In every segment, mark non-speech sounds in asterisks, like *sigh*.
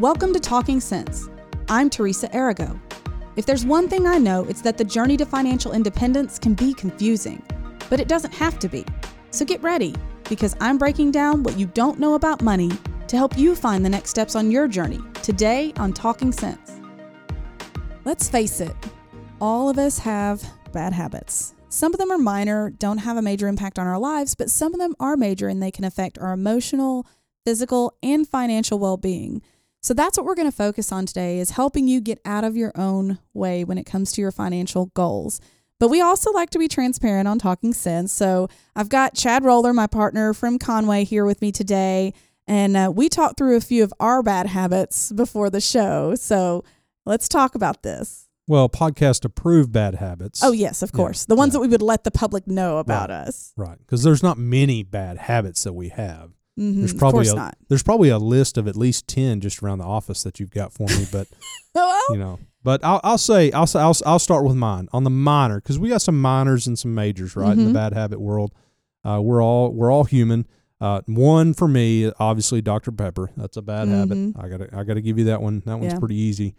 Welcome to Talking Sense. I'm Teresa Arago. If there's one thing I know, it's that the journey to financial independence can be confusing, but it doesn't have to be. So get ready, because I'm breaking down what you don't know about money to help you find the next steps on your journey today on Talking Sense. Let's face it, all of us have bad habits. Some of them are minor, don't have a major impact on our lives, but some of them are major and they can affect our emotional, physical, and financial well-being. So that's what we're going to focus on today is helping you get out of your own way when it comes to your financial goals. But we also like to be transparent on talking sense. So I've got Chad Roller, my partner from Conway, here with me today. And uh, we talked through a few of our bad habits before the show. So let's talk about this. Well, podcast approved bad habits. Oh, yes, of course. the ones that we would let the public know about Right. us. Right. Because there's not many bad habits that we have. Mhm, There's of probably course a, not. there's probably a list of at least ten just around the office that you've got for me, but *laughs* you know. But I'll, I'll say I'll say I'll, I'll start with mine on the minor because we got some minors and some majors right in Mhm. the bad habit world. Uh, we're all we're all human. Uh, one for me, obviously, Dr Pepper. That's a bad habit. Mhm. I gotta I gotta give you that one. That one's Yeah. pretty easy.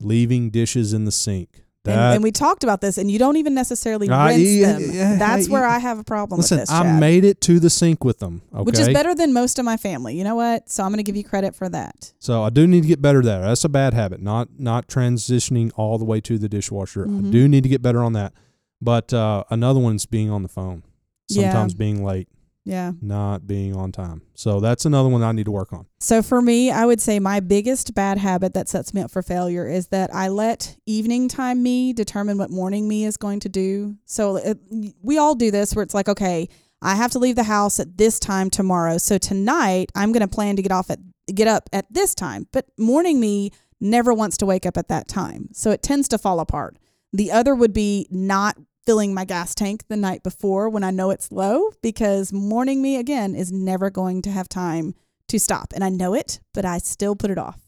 Leaving dishes in the sink. And, and we talked about this, and you don't even necessarily rinse yeah, them. yeah, That's yeah, where yeah. I have a problem listen. with this. I made it to the sink with them. Okay, which is better than most of my family. You know what? So I'm going to give you credit for that. So I do need to get better there. That's a bad habit. Not not transitioning all the way to the dishwasher. Mhm. I do need to get better on that. But uh, another one's being on the phone. Yeah. Sometimes being late, Yeah. not being on time. So that's another one I need to work on. So for me, I would say my biggest bad habit that sets me up for failure is that I let evening time me determine what morning me is going to do. So it, we all do this where it's like, okay, I have to leave the house at this time tomorrow. So tonight I'm going to plan to get off at get up at this time. But morning me never wants to wake up at that time. So it tends to fall apart. The other would be not filling my gas tank the night before when I know it's low because morning me again is never going to have time to stop. And I know it, but I still put it off.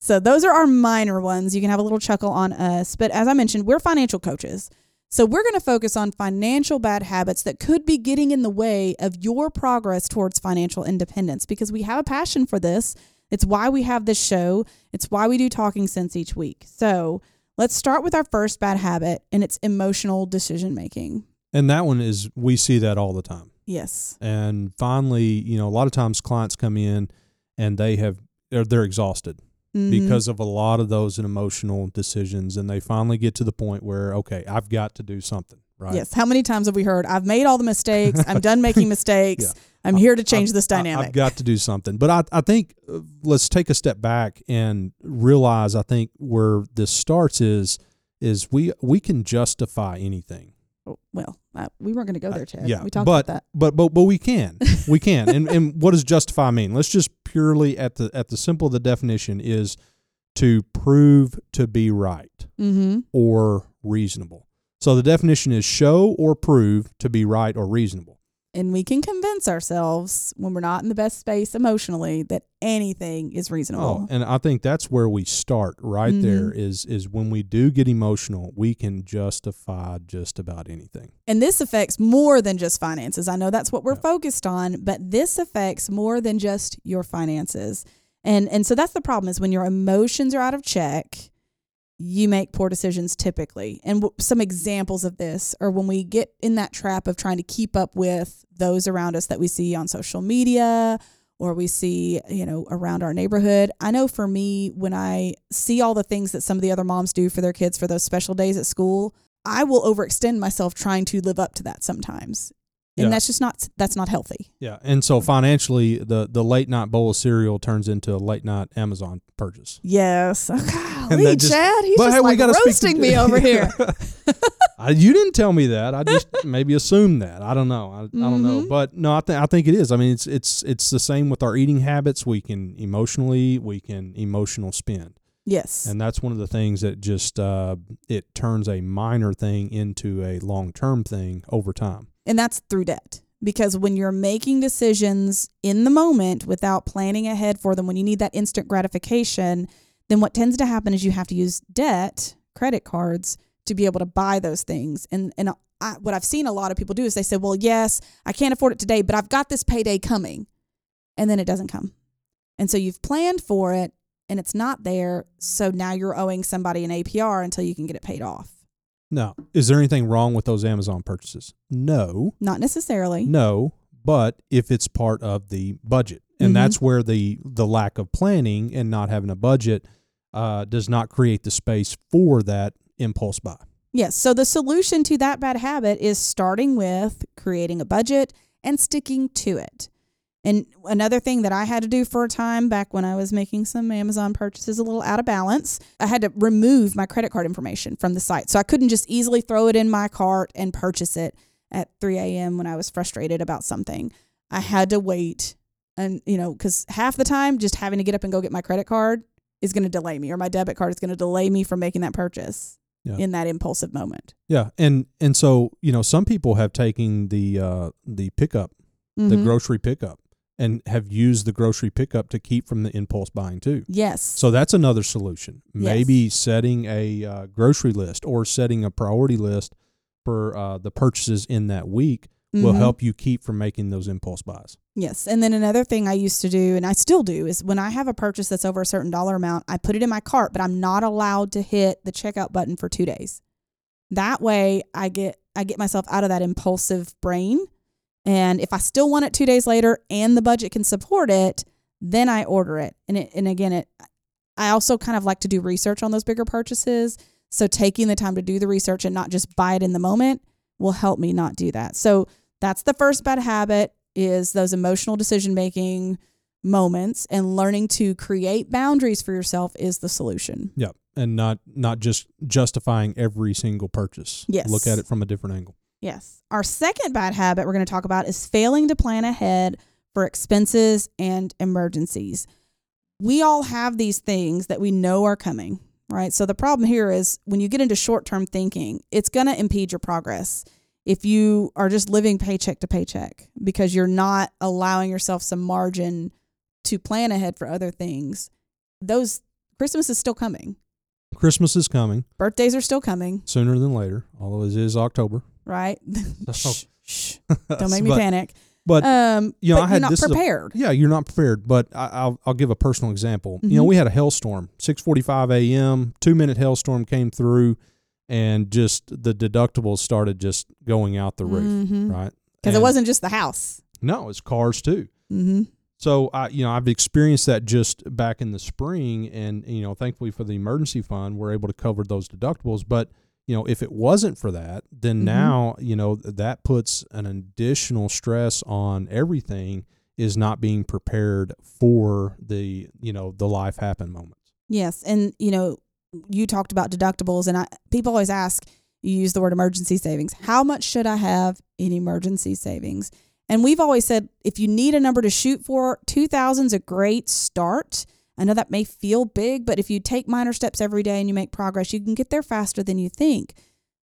So those are our minor ones. You can have a little chuckle on us. But as I mentioned, we're financial coaches. So we're going to focus on financial bad habits that could be getting in the way of your progress towards financial independence because we have a passion for this. It's why we have this show. It's why we do Talking Sense each week. So let's start with our first bad habit, and it's emotional decision making. And that one is we see that all the time. Yes. And finally, you know, a lot of times clients come in and they have they're, they're exhausted Mhm. because of a lot of those emotional decisions and they finally get to the point where okay, I've got to do something, right? Yes. How many times have we heard, I've made all the mistakes. I'm done making *laughs* mistakes. Yeah. I'm here to change I've- this dynamic. I've got to do something. But I, I think uh, let's take a step back and realize I think where this starts is is we we can justify anything. Oh, well, uh, we weren't going to go there, Chad. yeah, We talked but, about that. But but but we can. We can. and and what does justify mean? Let's just purely at the at the simple of the definition is to prove to be right Mm-hmm. or reasonable. So the definition is show or prove to be right or reasonable. And we can convince ourselves when we're not in the best space emotionally that anything is reasonable. Oh, and I think that's where we start right Mhm. there is is when we do get emotional, we can justify just about anything. And this affects more than just finances. I know that's what we're Yeah. focused on, but this affects more than just your finances. And and so that's the problem is when your emotions are out of check, you make poor decisions typically. And w- some examples of this are when we get in that trap of trying to keep up with those around us that we see on social media or we see, you know, around our neighborhood. I know for me when I see all the things that some of the other moms do for their kids for those special days at school, I will overextend myself trying to live up to that sometimes. And Yeah. that's just not that's not healthy. Yeah, and so financially, the the late night bowl of cereal turns into a late night Amazon purchase. Yes. Oh, *laughs* golly, just- Chad, he's just hey, like speak to- roasting me over *laughs* here. I, you didn't tell me that. I just *laughs* maybe assumed that. I don't know. I, I don't know. Mhm. But no, I think I think it is. I mean, it's it's it's the same with our eating habits. We can emotionally, we can emotional spend. Yes. and that's one of the things that just uh, it turns a minor thing into a long term thing over time. And that's through debt. Because when you're making decisions in the moment without planning ahead for them, when you need that instant gratification, then what tends to happen is you have to use debt, credit cards, to be able to buy those things. And and I, what I've seen a lot of people do is they say, "Well, yes, I can't afford it today, but I've got this payday coming," and then it doesn't come. And so you've planned for it, and it's not there. So now you're owing somebody an APR until you can get it paid off. Now, is there anything wrong with those Amazon purchases? No, Not necessarily. no. But if it's part of the budget, and Mhm. that's where the the lack of planning and not having a budget uh, does not create the space for that impulse buy. Yes. So the solution to that bad habit is starting with creating a budget and sticking to it. And another thing that I had to do for a time back when I was making some Amazon purchases a little out of balance, I had to remove my credit card information from the site. So I couldn't just easily throw it in my cart and purchase it at 3 a.m. when I was frustrated about something. I had to wait. And, you know, because half the time, just having to get up and go get my credit card is going to delay me, or my debit card is going to delay me from making that purchase Yeah. in that impulsive moment. Yeah, and and so you know some people have taken the uh, the pickup, the Mhm. grocery pickup, and have used the grocery pickup to keep from the impulse buying too. Yes. So that's another solution. Yes. Maybe setting a uh, grocery list or setting a priority list for uh, the purchases in that week will Mhm. help you keep from making those impulse buys. Yes. And then another thing I used to do, and I still do, is when I have a purchase that's over a certain dollar amount, I put it in my cart, but I'm not allowed to hit the checkout button for two days. That way I get I get myself out of that impulsive brain. And if I still want it two days later and the budget can support it, then I order it. And it and again it I also kind of like to do research on those bigger purchases. So taking the time to do the research and not just buy it in the moment will help me not do that. So that's the first bad habit is those emotional decision making moments and learning to create boundaries for yourself is the solution. Yep, and not not just justifying every single purchase. Yes. look at it from a different angle. Yes. Our second bad habit we're going to talk about is failing to plan ahead for expenses and emergencies. We all have these things that we know are coming, right? So the problem here is when you get into short term thinking, it's going to impede your progress. If you are just living paycheck to paycheck because you're not allowing yourself some margin to plan ahead for other things, those Christmas is still coming. Christmas is coming Birthdays are still coming, sooner than later, although it is October. Right? *laughs* So- shh, shh. *laughs* Don't make me But- panic. But Um, you know, but I had you're not this is a- prepared. Yeah, you're not prepared. But I, I'll I'll give a personal example. You know, Mhm. we had a hailstorm, 6:45 a.m. Two minute hailstorm came through, and just the deductibles started just going out the roof. Because Right? Because it wasn't just the house. no, it's cars too. Mm-hmm. So I, you know, I've experienced that just back in the spring, and you know, thankfully for the emergency fund, we're able to cover those deductibles. But you know, if it wasn't for that, then Mhm. now you know that puts an additional stress on everything. Is not being prepared for the you know the life happen moments. Yes, and you know, you talked about deductibles, and I people always ask. You use the word emergency savings. How much should I have in emergency savings? And we've always said if you need a number to shoot for, two thousand is a great start. I know that may feel big, but if you take minor steps every day and you make progress, you can get there faster than you think.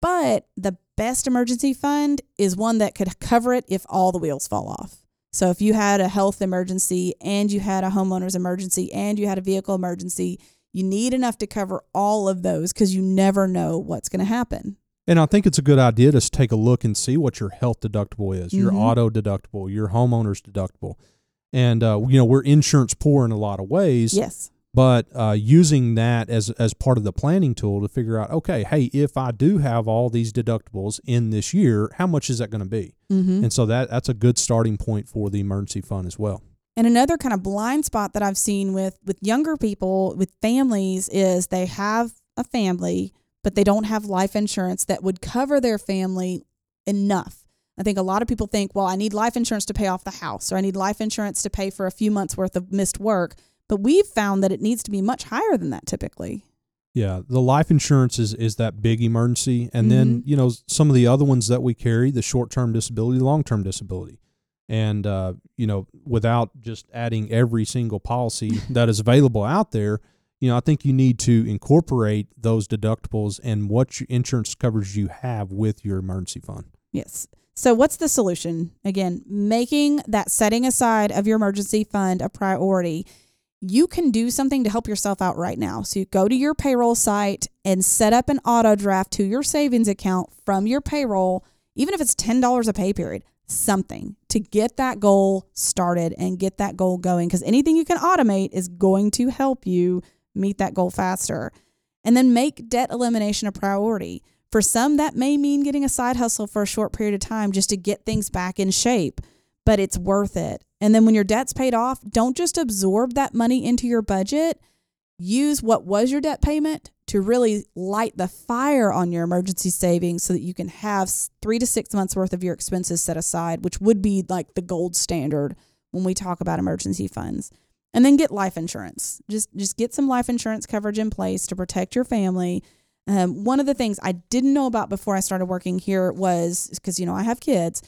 But the best emergency fund is one that could cover it if all the wheels fall off. So if you had a health emergency and you had a homeowner's emergency and you had a vehicle emergency, you need enough to cover all of those because you never know what's going to happen. And I think it's a good idea to take a look and see what your health deductible is, your Mhm. auto deductible, your homeowner's deductible. And uh, you know we're insurance poor in a lot of ways. Yes. but uh, using that as as part of the planning tool to figure out okay hey if i do have all these deductibles in this year how much is that going to be Mm-hmm. and so that that's a good starting point for the emergency fund as well And another kind of blind spot that I've seen with with younger people with families is they have a family, but they don't have life insurance that would cover their family enough. I think a lot of people think, well, I need life insurance to pay off the house, or I need life insurance to pay for a few months worth of missed work. But we've found that it needs to be much higher than that typically. yeah the life insurance is is that big emergency and then Mhm. you know some of the other ones that we carry the short-term disability long-term disability and uh, you know without just adding every single policy *laughs* that is available out there you know i think you need to incorporate those deductibles and what your insurance coverage you have with your emergency fund Yes. So, what's the solution? Again, making that setting aside of your emergency fund a priority. You can do something to help yourself out right now. So, you go to your payroll site and set up an auto draft to your savings account from your payroll, even if it's $10 a pay period. something to get that goal started and get that goal going because anything you can automate is going to help you meet that goal faster. And then make debt elimination a priority. For some, that may mean getting a side hustle for a short period of time just to get things back in shape, but it's worth it. And then when your debt's paid off, don't just absorb that money into your budget. Use what was your debt payment to really light the fire on your emergency savings so that you can have three to six months worth of your expenses set aside, which would be like the gold standard when we talk about emergency funds. And then get life insurance. Just just get some life insurance coverage in place to protect your family. Um, one of the things I didn't know about before I started working here was because you know I have kids.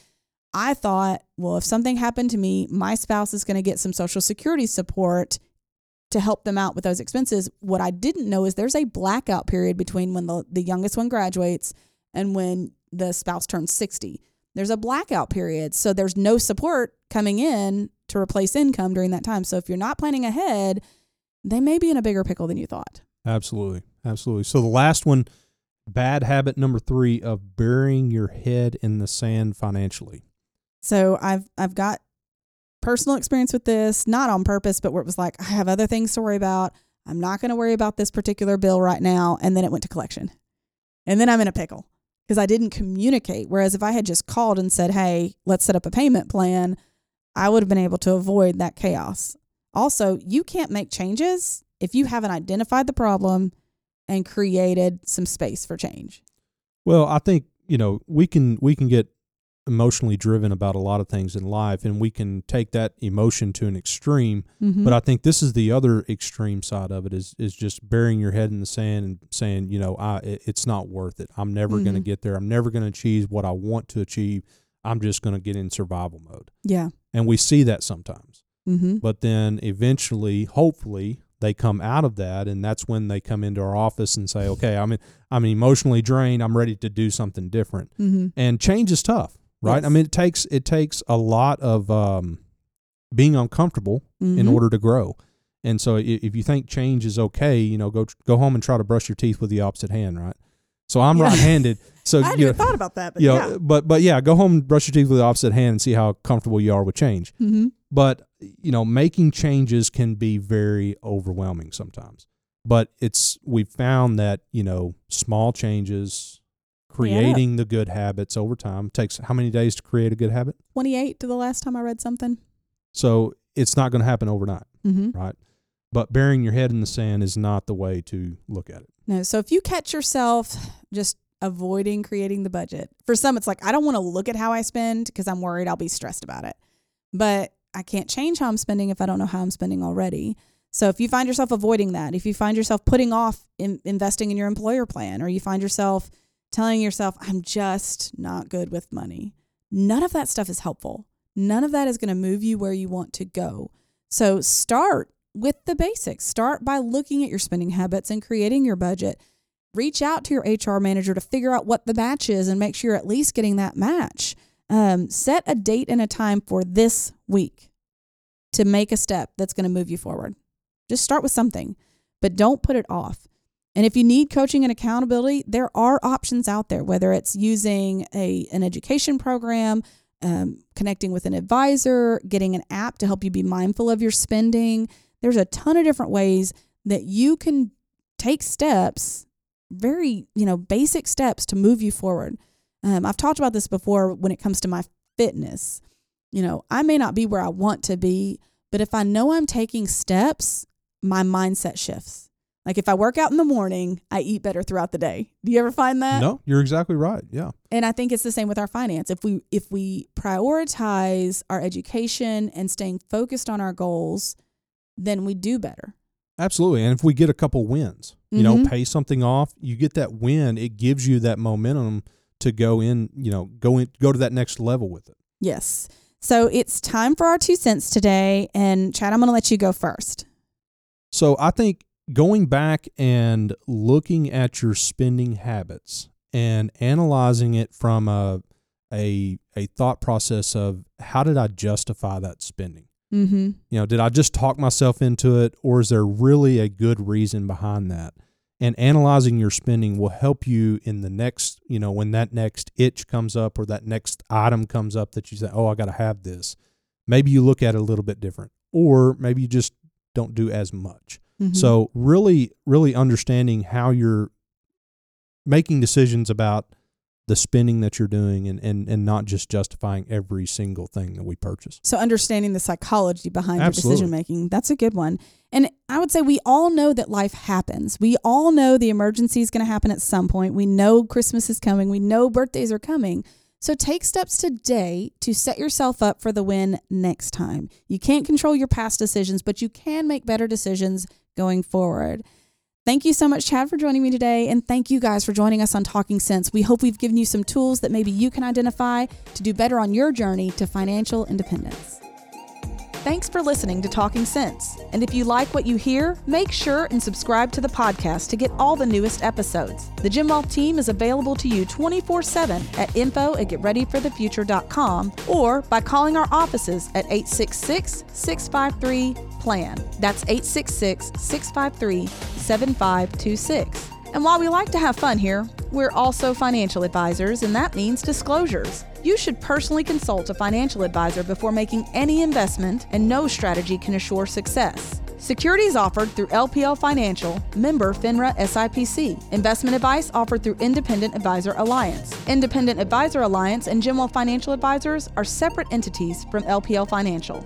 I thought, well, if something happened to me, my spouse is going to get some social security support to help them out with those expenses. What I didn't know is there's a blackout period between when the, the youngest one graduates and when the spouse turns 60. There's a blackout period. So there's no support coming in to replace income during that time. So if you're not planning ahead, they may be in a bigger pickle than you thought. Absolutely. Absolutely. So the last one, bad habit number three of burying your head in the sand financially. So I've I've got personal experience with this, not on purpose, but where it was like, I have other things to worry about. I'm not going to worry about this particular bill right now. And then it went to collection. And then I'm in a pickle because I didn't communicate. Whereas if I had just called and said, hey, let's set up a payment plan, I would have been able to avoid that chaos. Also, you can't make changes if you haven't identified the problem and created some space for change. Well, I think, you know, we can we can get emotionally driven about a lot of things in life and we can take that emotion to an extreme Mm-hmm. but i think this is the other extreme side of it is is just burying your head in the sand and saying you know i it, it's not worth it i'm never going to get there i'm never going to achieve what i want to achieve i'm just going to get in survival mode yeah. and we see that sometimes Mm-hmm. but then eventually hopefully they come out of that and that's when they come into our office and say okay i'm i'm emotionally drained i'm ready to do something different Mm-hmm. and change is tough right i mean it takes it takes a lot of um, being uncomfortable in Mhm. order to grow and so if you think change is okay you know go go home and try to brush your teeth with the opposite hand right so i'm Yeah. right-handed *laughs* so I you know, thought about that, but you know, yeah. but but yeah go home and brush your teeth with the opposite hand and see how comfortable you are with change Mm-hmm. But you know making changes can be very overwhelming sometimes but it's we've found that you know small changes creating the good habits over time takes how many days to create a good habit 28 to the last time I read something. so it's not going to happen overnight Mm-hmm. right but burying your head in the sand is not the way to look at it No, so if you catch yourself just avoiding creating the budget, for some, it's like, I don't want to look at how I spend because I'm worried I'll be stressed about it. But I can't change how I'm spending if I don't know how I'm spending already. So if you find yourself avoiding that, if you find yourself putting off in, investing in your employer plan, or you find yourself telling yourself, I'm just not good with money, none of that stuff is helpful. None of that is going to move you where you want to go. So start with the basics. Start by looking at your spending habits and creating your budget. Reach out to your HR manager to figure out what the match is and make sure you're at least getting that match. Um, set a date and a time for this week to make a step that's going to move you forward. Just start with something, but don't put it off. And if you need coaching and accountability, there are options out there, whether it's using a, an education program, um, connecting with an advisor, getting an app to help you be mindful of your spending. There's a ton of different ways that you can take steps, very, you know, basic steps to move you forward. Um, I've talked about this before when it comes to my fitness. You know, I may not be where I want to be, but if I know I'm taking steps, my mindset shifts. Like if I work out in the morning, I eat better throughout the day. Do you ever find that? no you're exactly right yeah And I think it's the same with our finance. If we if we prioritize our education and staying focused on our goals, then we do better. Absolutely. And if we get a couple wins, you know, Mhm. pay something off, you get that win, it gives you that momentum to go in, you know, go in go to that next level with it. Yes. So it's time for our two cents today. And Chad, I'm going to let you go first. So I think going back and looking at your spending habits and analyzing it from a a a thought process of how did I justify that spending? Mm-hmm. You know, did I just talk myself into it or is there really a good reason behind that? And analyzing your spending will help you in the next, you know, when that next itch comes up or that next item comes up that you say, "Oh, I got to have this." Maybe you look at it a little bit different, or maybe you just don't do as much. Mhm. So really, really understanding how you're making decisions about the spending that you're doing and, and, and not just justifying every single thing that we purchase. So understanding the psychology behind your decision making, that's a good one. And I would say we all know that life happens. We all know the emergency is going to happen at some point. We know Christmas is coming. We know birthdays are coming. So take steps today to set yourself up for the win next time. You can't control your past decisions, but you can make better decisions going forward. Thank you so much, Chad, for joining me today. And thank you guys for joining us on Talking Sense. We hope we've given you some tools that maybe you can identify to do better on your journey to financial independence. Thanks for listening to Talking Sense. And if you like what you hear, make sure and subscribe to the podcast to get all the newest episodes. The Gem Wealth team is available to you 24 7 at info at getreadyforthefuture.com or by calling our offices at 866 653 PLAN. That's 866 653 7526. And while we like to have fun here, we're also financial advisors, and that means disclosures. You should personally consult a financial advisor before making any investment, and no strategy can assure success. Securities offered through LPL Financial, member FINRA SIPC. Investment advice offered through Independent Advisor Alliance. Independent Advisor Alliance and Gemwell Financial Advisors are separate entities from LPL Financial.